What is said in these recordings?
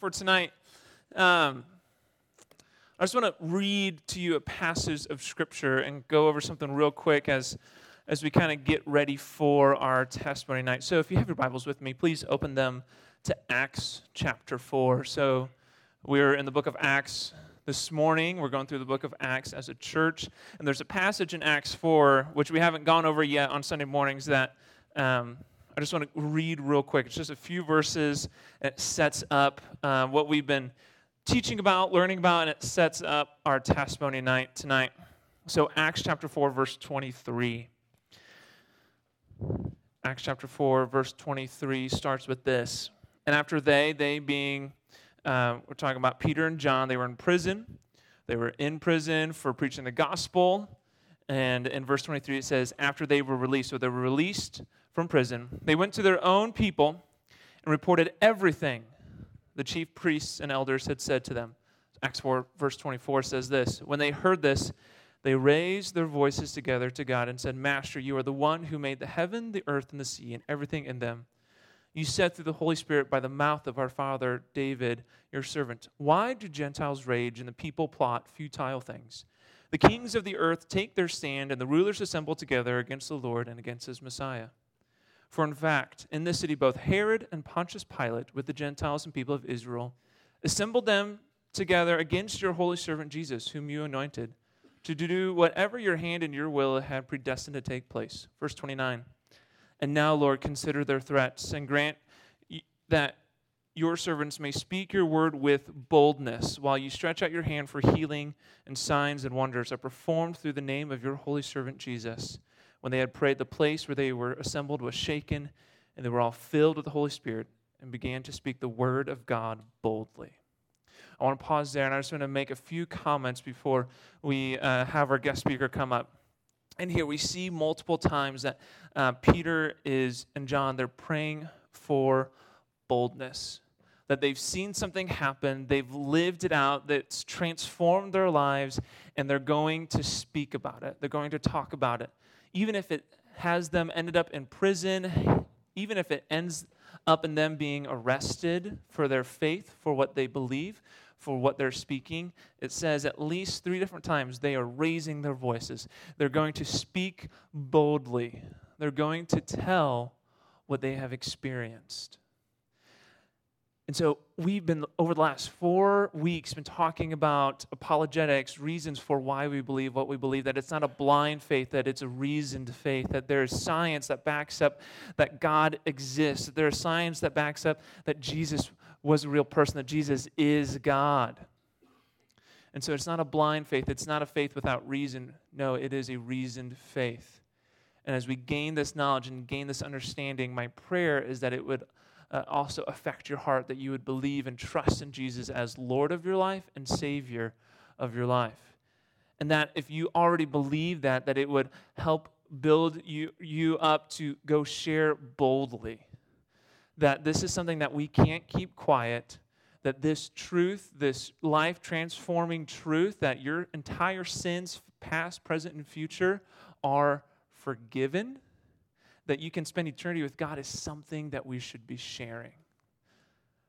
for tonight, um, I just want to read to you a passage of Scripture and go over something real quick as, as we kind of get ready for our testimony night. So, if you have your Bibles with me, please open them to Acts chapter 4. So, we're in the book of Acts this morning. We're going through the book of Acts as a church. And there's a passage in Acts 4, which we haven't gone over yet on Sunday mornings, that um, I just want to read real quick. It's just a few verses. It sets up uh, what we've been teaching about, learning about, and it sets up our testimony night tonight. So, Acts chapter 4, verse 23. Acts chapter 4, verse 23 starts with this. And after they, they being, uh, we're talking about Peter and John, they were in prison. They were in prison for preaching the gospel. And in verse 23, it says, after they were released, so they were released from prison, they went to their own people and reported everything the chief priests and elders had said to them. Acts 4, verse 24 says this When they heard this, they raised their voices together to God and said, Master, you are the one who made the heaven, the earth, and the sea, and everything in them. You said through the Holy Spirit by the mouth of our father David, your servant, Why do Gentiles rage and the people plot futile things? The kings of the earth take their stand, and the rulers assemble together against the Lord and against his Messiah. For in fact, in this city, both Herod and Pontius Pilate, with the Gentiles and people of Israel, assembled them together against your holy servant Jesus, whom you anointed, to do whatever your hand and your will had predestined to take place. Verse 29. And now, Lord, consider their threats and grant that your servants may speak your word with boldness while you stretch out your hand for healing and signs and wonders are performed through the name of your holy servant Jesus. When they had prayed, the place where they were assembled was shaken, and they were all filled with the Holy Spirit and began to speak the word of God boldly. I want to pause there, and I just want to make a few comments before we uh, have our guest speaker come up. And here we see multiple times that uh, Peter is and John they're praying for boldness. That they've seen something happen, they've lived it out, that's transformed their lives, and they're going to speak about it. They're going to talk about it even if it has them ended up in prison, even if it ends up in them being arrested for their faith, for what they believe, for what they're speaking, it says at least three different times they are raising their voices. They're going to speak boldly, they're going to tell what they have experienced. And so we've been, over the last four weeks, been talking about apologetics, reasons for why we believe what we believe, that it's not a blind faith, that it's a reasoned faith, that there's science that backs up that God exists, that there's science that backs up that Jesus was a real person, that Jesus is God. And so it's not a blind faith, it's not a faith without reason. No, it is a reasoned faith. And as we gain this knowledge and gain this understanding, my prayer is that it would uh, also affect your heart that you would believe and trust in Jesus as Lord of your life and Savior of your life. And that if you already believe that, that it would help build you, you up to go share boldly. That this is something that we can't keep quiet. That this truth, this life transforming truth, that your entire sins, past, present, and future, are forgiven that you can spend eternity with God is something that we should be sharing.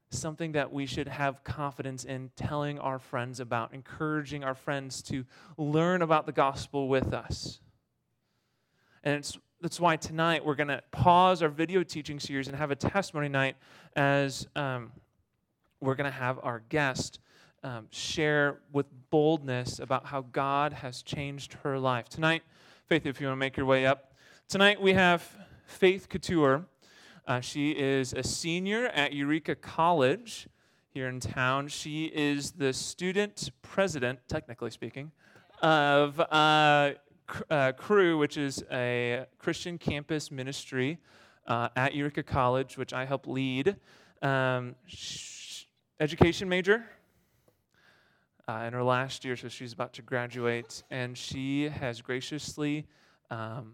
Something that we should have confidence in telling our friends about, encouraging our friends to learn about the gospel with us. And it's, that's why tonight we're going to pause our video teaching series and have a testimony night as um, we're going to have our guest um, share with boldness about how God has changed her life. Tonight, Faith, if you want to make your way up, tonight we have Faith Catour. Uh, she is a senior at Eureka College here in town. She is the student president, technically speaking, of uh, uh, Cru, which is a Christian campus ministry uh, at Eureka College, which I help lead. Um, education major uh, in her last year, so she's about to graduate, and she has graciously um,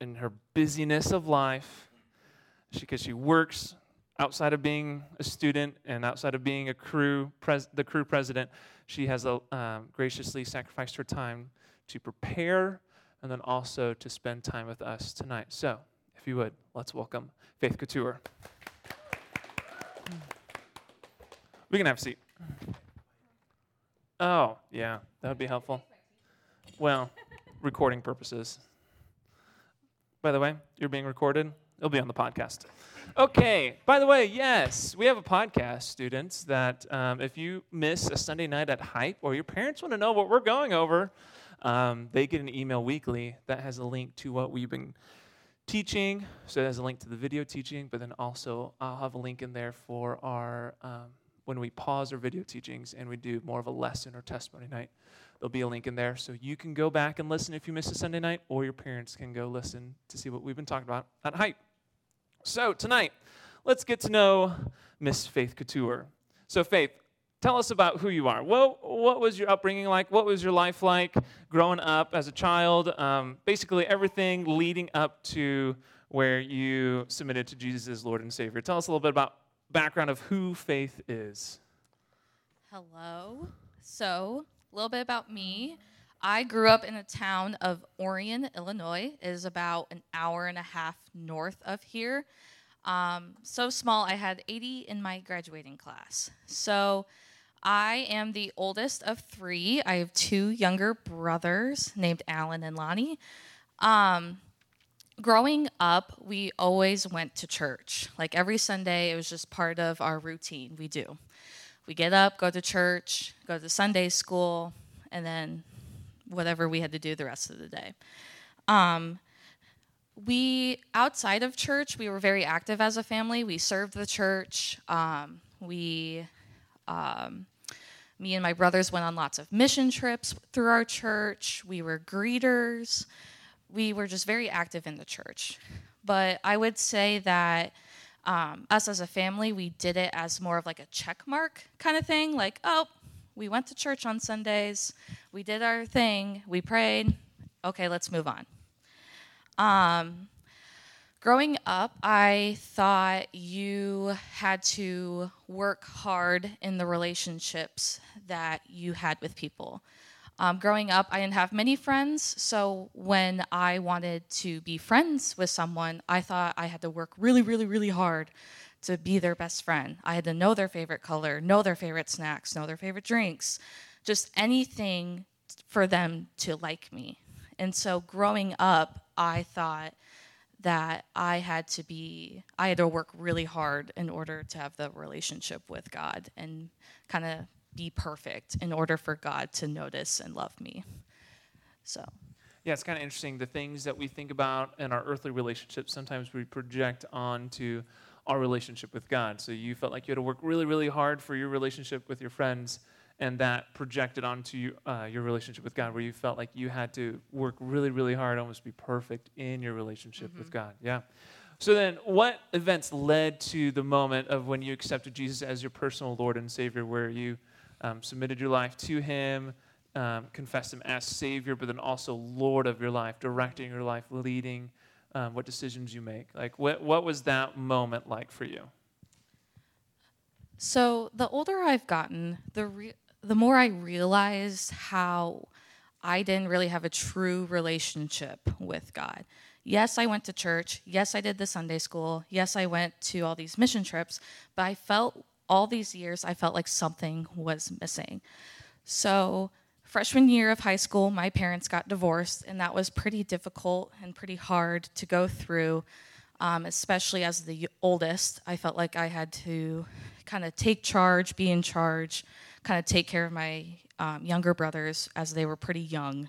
in her busyness of life, because she, she works outside of being a student and outside of being a Cru pres- the Cru president, she has uh, um, graciously sacrificed her time to prepare and then also to spend time with us tonight. So, if you would, let's welcome Faith Catour. We can have a seat. Oh, yeah, that would be helpful. Well, recording purposes. By the way, you're being recorded. It'll be on the podcast. Okay. By the way, yes, we have a podcast, students. That um, if you miss a Sunday night at Hype, or your parents want to know what we're going over, um, they get an email weekly that has a link to what we've been teaching. So it has a link to the video teaching, but then also I'll have a link in there for our um, when we pause our video teachings and we do more of a lesson or testimony night. There'll be a link in there so you can go back and listen if you missed a Sunday night, or your parents can go listen to see what we've been talking about at Hype. So tonight, let's get to know Miss Faith Catour. So, Faith, tell us about who you are. What, what was your upbringing like? What was your life like growing up as a child? Um, basically, everything leading up to where you submitted to Jesus as Lord and Savior. Tell us a little bit about background of who Faith is. Hello. So, a little bit about me. I grew up in the town of Orion, Illinois. It is about an hour and a half north of here. Um, so small, I had 80 in my graduating class. So, I am the oldest of three. I have two younger brothers named Alan and Lonnie. Um, growing up, we always went to church. Like every Sunday, it was just part of our routine. We do. We get up, go to church, go to Sunday school, and then whatever we had to do the rest of the day. Um, we outside of church, we were very active as a family. We served the church. Um, we, um, me and my brothers went on lots of mission trips through our church. We were greeters we were just very active in the church. But I would say that um, us as a family, we did it as more of like a check mark kind of thing. Like, oh, we went to church on Sundays, we did our thing, we prayed. Okay, let's move on. Um, growing up, I thought you had to work hard in the relationships that you had with people. Um, growing up, I didn't have many friends, so when I wanted to be friends with someone, I thought I had to work really, really, really hard to be their best friend. I had to know their favorite color, know their favorite snacks, know their favorite drinks, just anything for them to like me. And so growing up, I thought that I had to be, I had to work really hard in order to have the relationship with God and kind of be perfect in order for God to notice and love me. So. Yeah, it's kind of interesting. The things that we think about in our earthly relationships, sometimes we project onto our relationship with God. So you felt like you had to work really, really hard for your relationship with your friends, and that projected onto uh, your relationship with God, where you felt like you had to work really, really hard, almost be perfect in your relationship mm-hmm. with God. Yeah. So then, what events led to the moment of when you accepted Jesus as your personal Lord and Savior, where you um, submitted your life to Him, um, confessed Him as Savior, but then also Lord of your life, directing your life, leading um, what decisions you make. Like, what, what was that moment like for you? So, the older I've gotten, the, re- the more I realized how I didn't really have a true relationship with God. Yes, I went to church. Yes, I did the Sunday school. Yes, I went to all these mission trips, but I felt all these years, I felt like something was missing. So, freshman year of high school, my parents got divorced, and that was pretty difficult and pretty hard to go through, um, especially as the oldest. I felt like I had to kind of take charge, be in charge, kind of take care of my um, younger brothers as they were pretty young.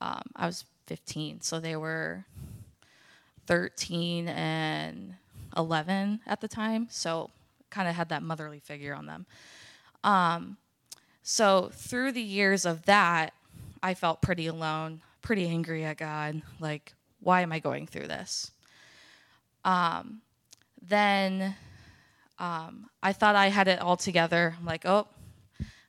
Um, I was 15, so they were 13 and 11 at the time. So kind of had that motherly figure on them. Um, so through the years of that, I felt pretty alone, pretty angry at God. Like, why am I going through this? Um, then um, I thought I had it all together. I'm like, oh,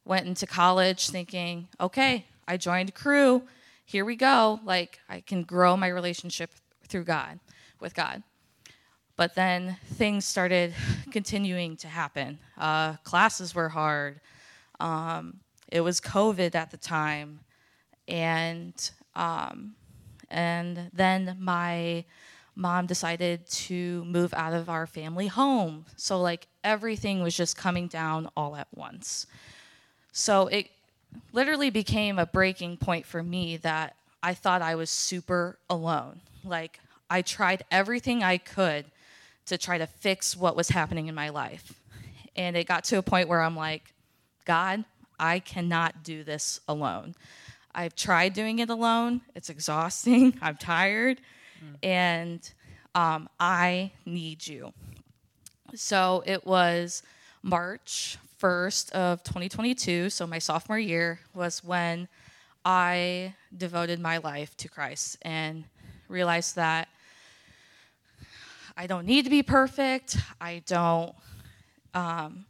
went into college thinking, okay, I joined Cru. Here we go. Like, I can grow my relationship through God, with God. But then things started continuing to happen. Uh, classes were hard. Um, it was COVID at the time, and um, and then my mom decided to move out of our family home. So, like, everything was just coming down all at once. So, it literally became a breaking point for me that I thought I was super alone. Like, I tried everything I could to try to fix what was happening in my life. And it got to a point where I'm like, God, I cannot do this alone. I've tried doing it alone. It's exhausting. I'm tired. Mm. And um, I need you. So it was March 1st of 2022. So my sophomore year was when I devoted my life to Christ and realized that I don't need to be perfect. I don't. Um,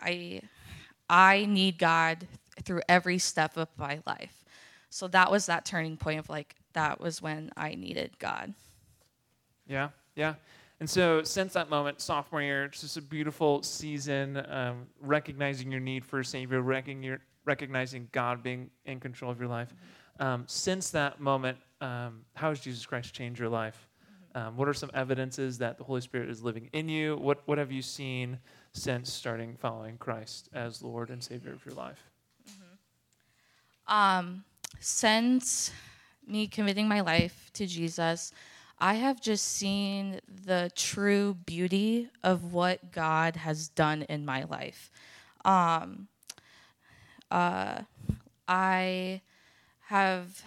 I I need God through every step of my life. So that was that turning point of like that was when I needed God. Yeah, yeah. And so, since that moment, sophomore year, it's just a beautiful season, um, recognizing your need for a Savior, recognizing God being in control of your life. Mm-hmm. Um, since that moment, um, how has Jesus Christ changed your life? Um, what are some evidences that the Holy Spirit is living in you? What, what have you seen since starting following Christ as Lord and Savior of your life? Mm-hmm. Um, since me committing my life to Jesus, I have just seen the true beauty of what God has done in my life. Um, uh, I have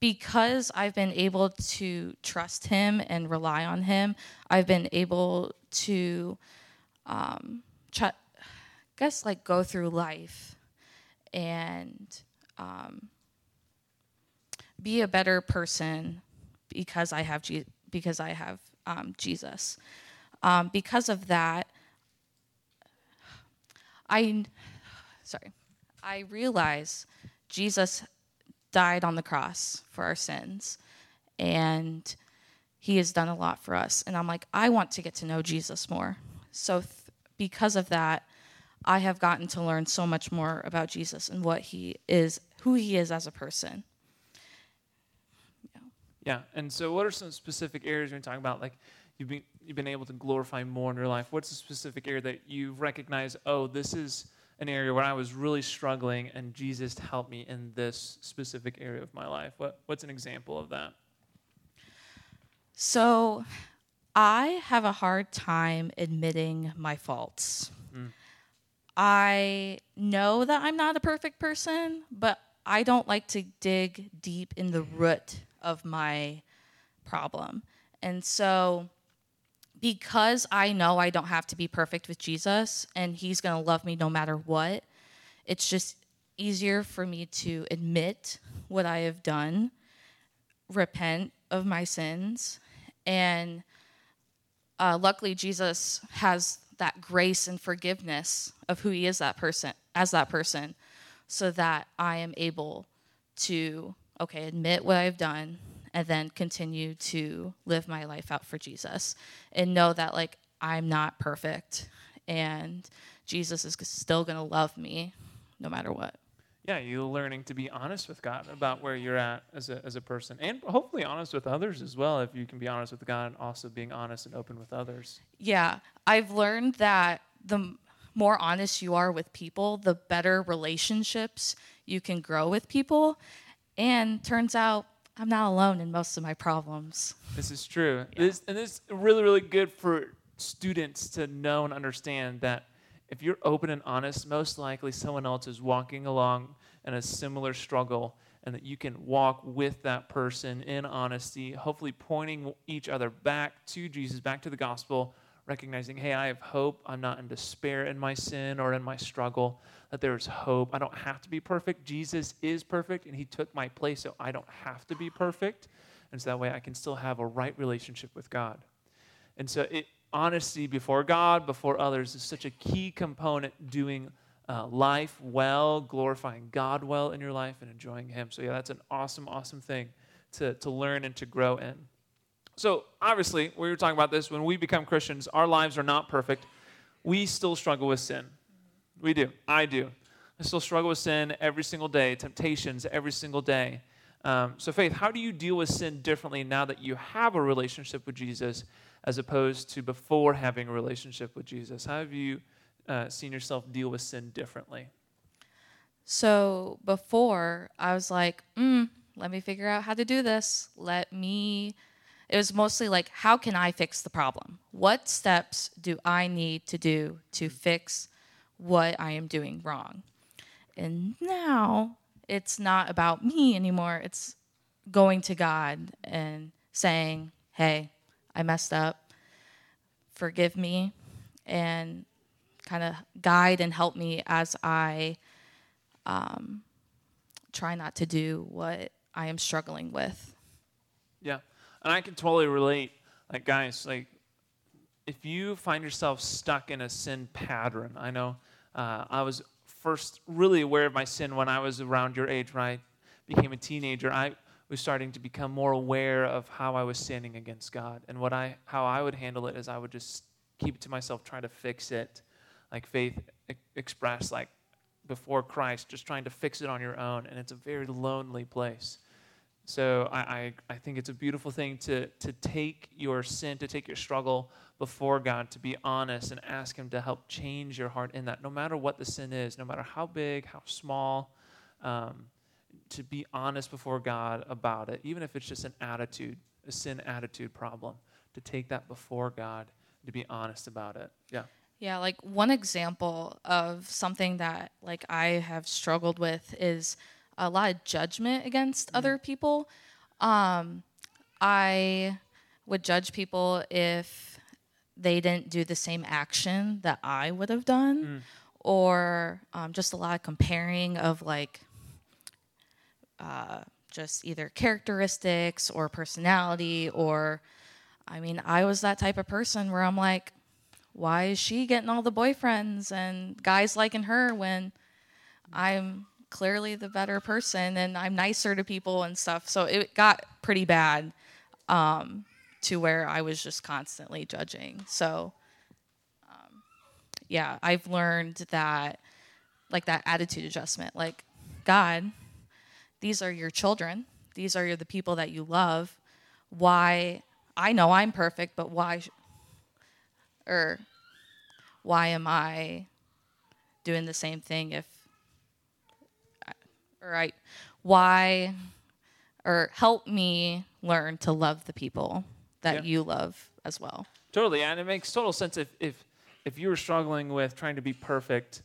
because I've been able to trust him and rely on him, I've been able to, um, try, guess, like go through life and um, be a better person because I have Je- because I have um, Jesus. Um, because of that, I sorry, I realize Jesus died on the cross for our sins. And he has done a lot for us. And I'm like, I want to get to know Jesus more. So, th- because of that, I have gotten to learn so much more about Jesus and what he is, who he is as a person. Yeah. yeah. And so, what are some specific areas you're talking about? Like, you've been, you've been able to glorify more in your life. What's a specific area that you've recognized, oh, this is an area where I was really struggling, and Jesus helped me in this specific area of my life. What, what's an example of that? So, I have a hard time admitting my faults. Mm. I know that I'm not a perfect person, but I don't like to dig deep in the root of my problem. And so because I know I don't have to be perfect with Jesus and he's going to love me no matter what, it's just easier for me to admit what I have done, repent of my sins, and uh, luckily Jesus has that grace and forgiveness of who he is that person as that person so that I am able to okay admit what I've done and then continue to live my life out for Jesus and know that like I'm not perfect and Jesus is still going to love me no matter what. Yeah, you're learning to be honest with God about where you're at as a, as a person and hopefully honest with others as well if you can be honest with God and also being honest and open with others. Yeah, I've learned that the more honest you are with people, the better relationships you can grow with people. And turns out I'm not alone in most of my problems. This is true. Yeah. This, and this is really, really good for students to know and understand that if you're open and honest, most likely someone else is walking along in a similar struggle, and that you can walk with that person in honesty, hopefully pointing each other back to Jesus, back to the gospel, recognizing, hey, I have hope. I'm not in despair in my sin or in my struggle, that there is hope. I don't have to be perfect. Jesus is perfect, and He took my place, so I don't have to be perfect. And so that way I can still have a right relationship with God. And so it, honesty before God, before others, is such a key component doing uh, life well, glorifying God well in your life, and enjoying Him. So, yeah, that's an awesome, awesome thing to, to learn and to grow in. So, obviously, we were talking about this. When we become Christians, our lives are not perfect. We still struggle with sin. We do. I do. I still struggle with sin every single day, temptations every single day. Um, so, Faith, how do you deal with sin differently now that you have a relationship with Jesus as opposed to before having a relationship with Jesus? How have you uh, seen yourself deal with sin differently? So before, I was like, mm, let me figure out how to do this. Let me. It was mostly like, how can I fix the problem? What steps do I need to do to fix what I am doing wrong? And now it's not about me anymore. It's going to God and saying, hey, I messed up. Forgive me. And kind of guide and help me as I um, try not to do what I am struggling with. Yeah. And I can totally relate. Like, guys, like, if you find yourself stuck in a sin pattern, I know uh, I was first really aware of my sin when I was around your age, when I became a teenager. I was starting to become more aware of how I was sinning against God. And what I, how I would handle it is I would just keep it to myself, try to fix it. Like faith expressed, like before Christ, just trying to fix it on your own. And it's a very lonely place. So I, I, I, think it's a beautiful thing to, to take your sin, to take your struggle before God, to be honest and ask Him to help change your heart in that, no matter what the sin is, no matter how big, how small, um, to be honest before God about it, even if it's just an attitude, a sin attitude problem, to take that before God, to be honest about it. Yeah. Yeah, like one example of something that like I have struggled with is a lot of judgment against mm. other people. Um, I would judge people if they didn't do the same action that I would have done, mm. or um, just a lot of comparing of like uh, just either characteristics or personality, or I mean, I was that type of person where I'm like, why is she getting all the boyfriends and guys liking her when I'm clearly the better person and I'm nicer to people and stuff. So it got pretty bad um, to where I was just constantly judging. So um, yeah, I've learned that like that attitude adjustment. Like God, these are your children. These are the people that you love. Why? I know I'm perfect, but why? Or why am I doing the same thing if right? Why or help me learn to love the people that yeah. you love as well. Totally, and it makes total sense if if if you were struggling with trying to be perfect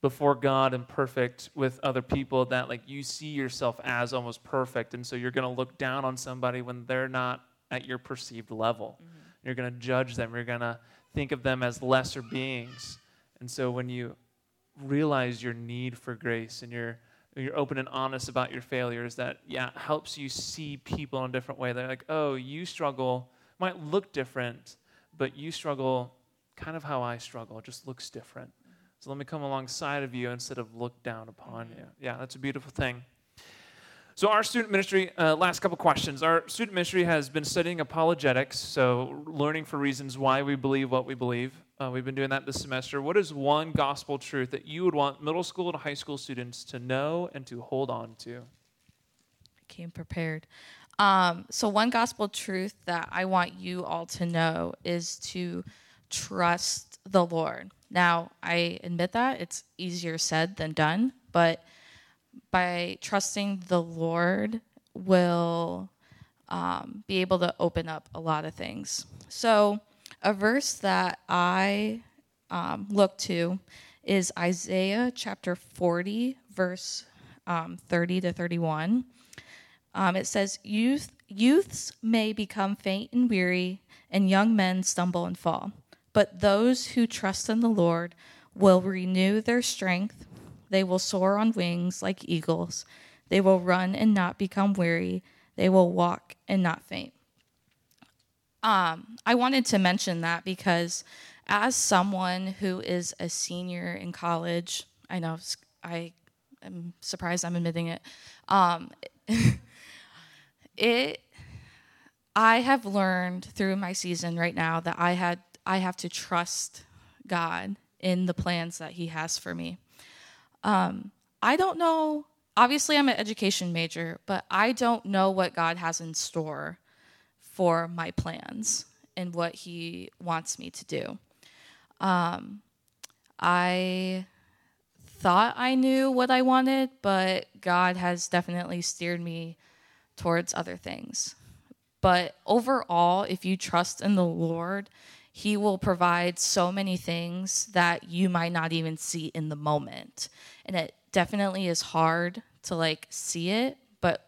before God and perfect with other people that like you see yourself as almost perfect and so you're going to look down on somebody when they're not at your perceived level. Mm-hmm. You're going to judge them, you're going to think of them as lesser beings. And so when you realize your need for grace and your you're open and honest about your failures that yeah helps you see people in a different way. They're like oh you struggle might look different but you struggle kind of how i struggle. It just looks different. So let me come alongside of you instead of look down upon. You yeah that's a beautiful thing. So our student ministry uh, last couple questions. Our student ministry has been studying apologetics so learning for reasons why we believe what we believe uh, we've been doing that this semester. What is one gospel truth that you would want middle school and high school students to know and to hold on to? I came prepared. Um, so, one gospel truth that I want you all to know is to trust the Lord. Now, I admit that it's easier said than done, but by trusting the Lord will um, be able to open up a lot of things. So, a verse that I um, look to is Isaiah chapter 40, verse um, 30 to 31. Um, it says, Youth, Youths may become faint and weary, and young men stumble and fall. But those who trust in the Lord will renew their strength. They will soar on wings like eagles. They will run and not become weary. They will walk and not faint. Um, I wanted to mention that because as someone who is a senior in college, I know I am surprised I'm admitting it. Um, it I have learned through my season right now that I had I have to trust God in the plans that He has for me. Um, I don't know obviously I'm an education major, but I don't know what God has in store for my plans and what He wants me to do. Um, I thought I knew what I wanted, but God has definitely steered me towards other things. But overall, if you trust in the Lord, He will provide so many things that you might not even see in the moment. And it definitely is hard to like see it, but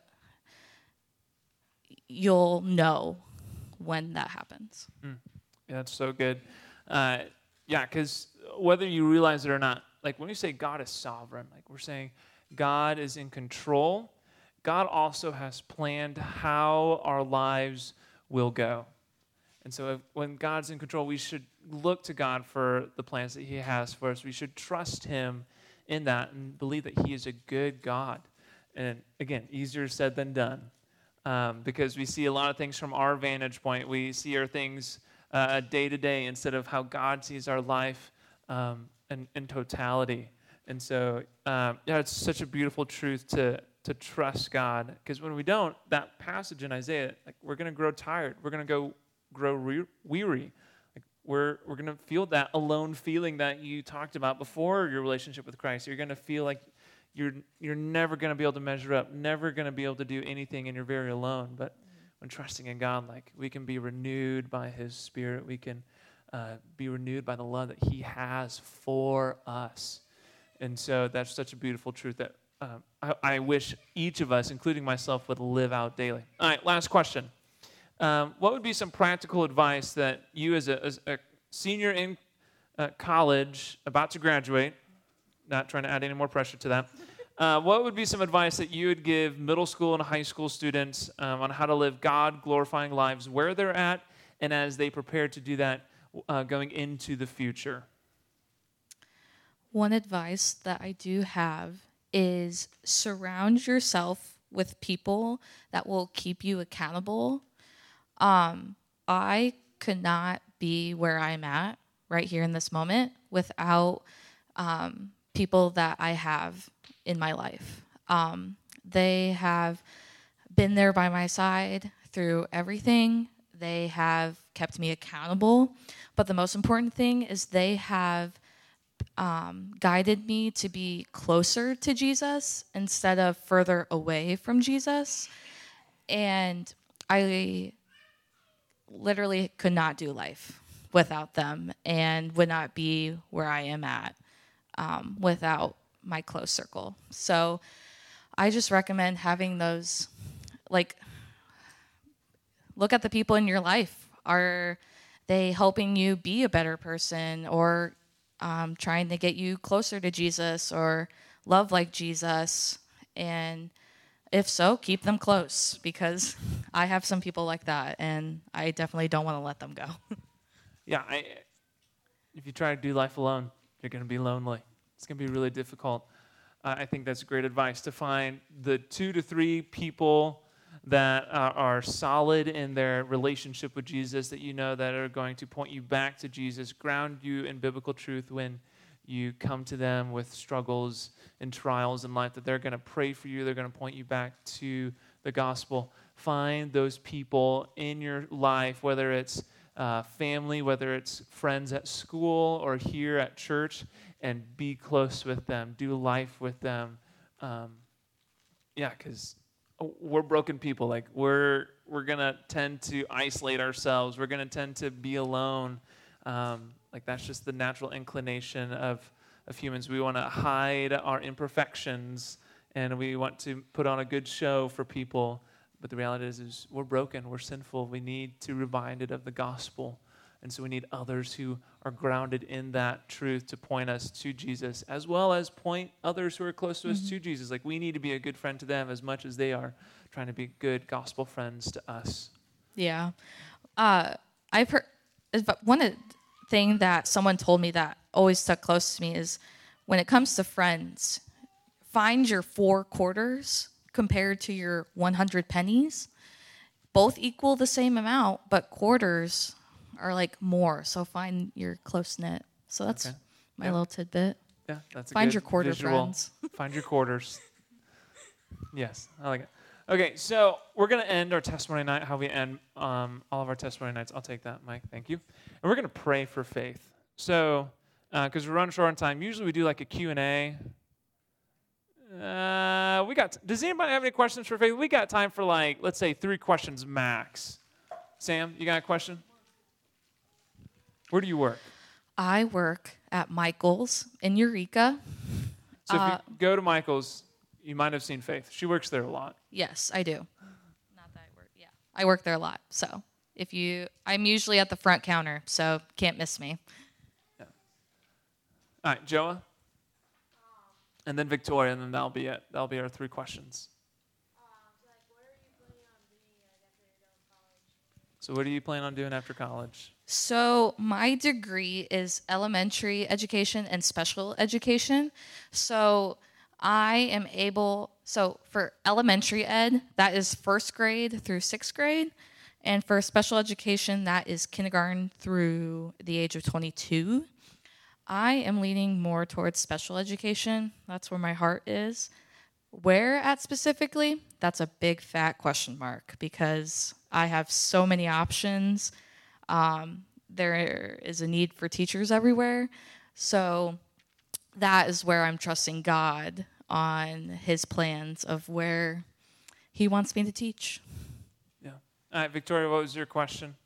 you'll know when that happens. Mm. Yeah, that's so good. Uh, yeah, because whether you realize it or not, like when we say God is sovereign, like we're saying God is in control, God also has planned how our lives will go. And so if, when God's in control, we should look to God for the plans that He has for us. We should trust Him in that and believe that He is a good God. And again, easier said than done. Um, because we see a lot of things from our vantage point. We see our things uh, day to day instead of how God sees our life um, in, in, totality. And so, um, yeah, it's such a beautiful truth to, to trust God. Because when we don't, that passage in Isaiah, like we're to grow tired. We're to go grow re- weary. Like we're we're to feel that alone feeling that you talked about before your relationship with Christ. You're to feel like you're you're never going to be able to measure up, never going to be able to do anything, and you're very alone. But when trusting in God, like we can be renewed by His Spirit, we can uh, be renewed by the love that He has for us, and so that's such a beautiful truth that um, I, I, wish each of us, including myself, would live out daily. All right, last question. Um, what would be some practical advice that you, as a, as a senior in uh, college, about to graduate, not trying to add any more pressure to that. Uh, what would be some advice that you would give middle school and high school students um, on how to live God glorifying lives where they're at and as they prepare to do that uh, going into the future? One advice that I do have is surround yourself with people that will keep you accountable. Um, I could not be where I'm at right here in this moment without um, people that I have in my life. Um, they have been there by my side through everything. They have kept me accountable. But the most important thing is they have um, guided me to be closer to Jesus instead of further away from Jesus. And I literally could not do life without them and would not be where I am at um, without my close circle. So I just recommend having those, like, look at the people in your life. Are they helping you be a better person or um, trying to get you closer to Jesus or love like Jesus? And if so, keep them close because I have some people like that and I definitely don't want to let them go. yeah, I, if you try to do life alone, you're going to be lonely. It's going to be really difficult. Uh, I think that's great advice to find the two to three people that uh, are solid in their relationship with Jesus, that you know that are going to point you back to Jesus, ground you in biblical truth when you come to them with struggles and trials in life, that they're going to pray for you, they're going to point you back to the gospel. Find those people in your life, whether it's uh, family, whether it's friends at school or here at church, and be close with them, do life with them. Um, yeah, because we're broken people. Like we're we're gonna tend to isolate ourselves. We're gonna tend to be alone. Um, like that's just the natural inclination of of humans. We want to hide our imperfections and we want to put on a good show for people. But the reality is, is we're broken. We're sinful. We need to remind it of the gospel. And so we need others who are grounded in that truth to point us to Jesus, as well as point others who are close to mm-hmm. us to Jesus. Like we need to be a good friend to them as much as they are trying to be good gospel friends to us. Yeah. Uh, I've heard one thing that someone told me that always stuck close to me is when it comes to friends, find your four quarters compared to your 100 pennies. Both equal the same amount, but quarters are like more. So find your close knit. So that's okay. my little tidbit. Yeah, that's find your quarter visual. friends. find your quarters. Yes, I like it. Okay, so we're going to end our testimony night how we end um, all of our testimony nights. I'll take that, Mike. Thank you. And we're going to pray for faith. So, because uh, we're running short on time, usually we do like a Q&A. Uh, we got. Does anybody have any questions for faith? We got time for like, let's say, three questions max. Sam, you got a question? Where do you work? I work at Michael's in Eureka. So uh, if you go to Michael's, you might have seen Faith. She works there a lot. Yes, I do. Not that I work. Yeah, I work there a lot. So if you, I'm usually at the front counter, so can't miss me. Yeah. All right, Joa, and then Victoria, and then that'll be it. That'll be our three questions. So, what do you plan on doing after college? So, my degree is elementary education and special education. So, I am able, so for elementary ed, that is first grade through sixth grade. And for special education, that is kindergarten through the age of 22. I am leaning more towards special education. That's where my heart is. Where at specifically? That's a big fat question mark because I have so many options. Um, there is a need for teachers everywhere. So that is where I'm trusting God on his plans of where he wants me to teach. Yeah. All right, Victoria, what was your question?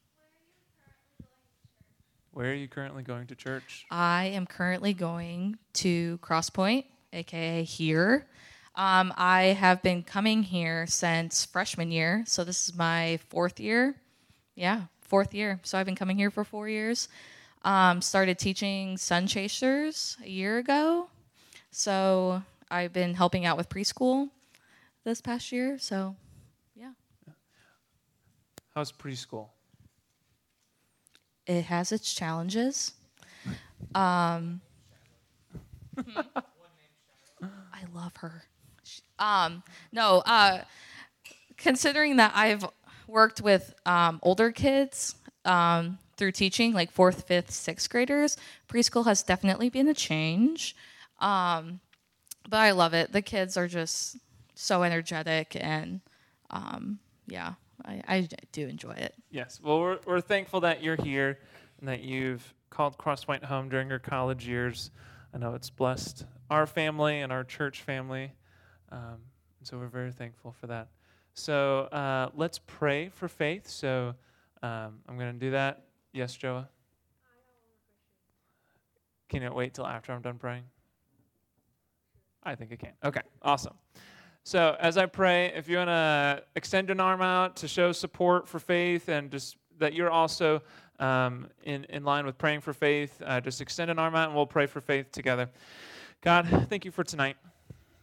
Where are you currently going to church? I am currently going to Crosspoint, aka here. Um, I have been coming here since freshman year, so this is my fourth year. Yeah, fourth year. So I've been coming here for four years. Um, started teaching Sun Chasers a year ago. So I've been helping out with preschool this past year. So, yeah. How's preschool? It has its challenges. Um, I love her. Um, no, uh, considering that I've worked with um, older kids um, through teaching, like fourth, fifth, sixth graders. Preschool has definitely been a change, um, but I love it. The kids are just so energetic, and um, yeah, I, I, do enjoy it. Yes, well, we're we're thankful that you're here and that you've called Crosspoint home during your college years. I know it's blessed our family and our church family, um, so we're very thankful for that. So uh, let's pray for faith. So um, I'm going to do that. Yes, Joa? Can you wait till after I'm done praying? I think I can. Okay, awesome. So as I pray, if you want to extend an arm out to show support for faith and just that you're also um, in, in line with praying for faith, uh, just extend an arm out and we'll pray for faith together. God, thank you for tonight.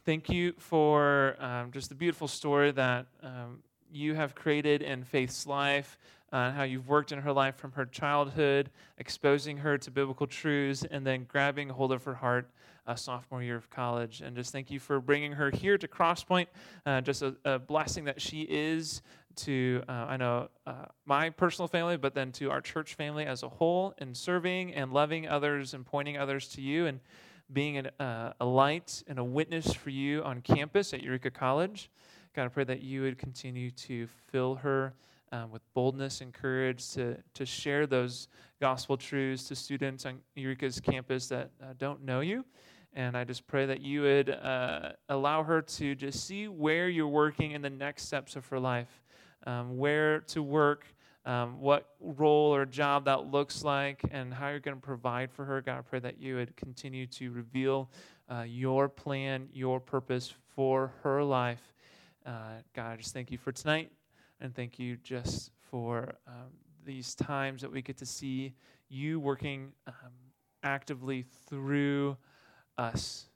Thank you for um, just the beautiful story that um, you have created in Faith's life, uh, how you've worked in her life from her childhood, exposing her to biblical truths, and then grabbing hold of her heart uh, sophomore year of college. And just thank you for bringing her here to Crosspoint. Uh, just a, a, blessing that she is to, uh, I know, uh, my personal family, but then to our church family as a whole, in serving and loving others and pointing others to you. And being an, uh, a light and a witness for you on campus at Eureka College. God, I pray that you would continue to fill her um, with boldness and courage to, to share those gospel truths to students on Eureka's campus that uh, don't know you. And I just pray that you would uh, allow her to just see where you're working in the next steps of her life, um, where to work um, what role or job that looks like and how you're going to provide for her. God, I pray that you would continue to reveal uh, your plan, your purpose for her life. Uh, God, I just thank you for tonight and thank you just for um, these times that we get to see you working um, actively through us.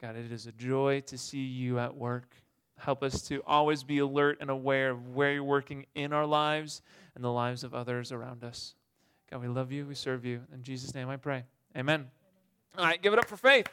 God, it is a joy to see you at work. Help us to always be alert and aware of where you're working in our lives and the lives of others around us. God, we love you. We serve you. In Jesus' name I pray. Amen. All right, give it up for faith.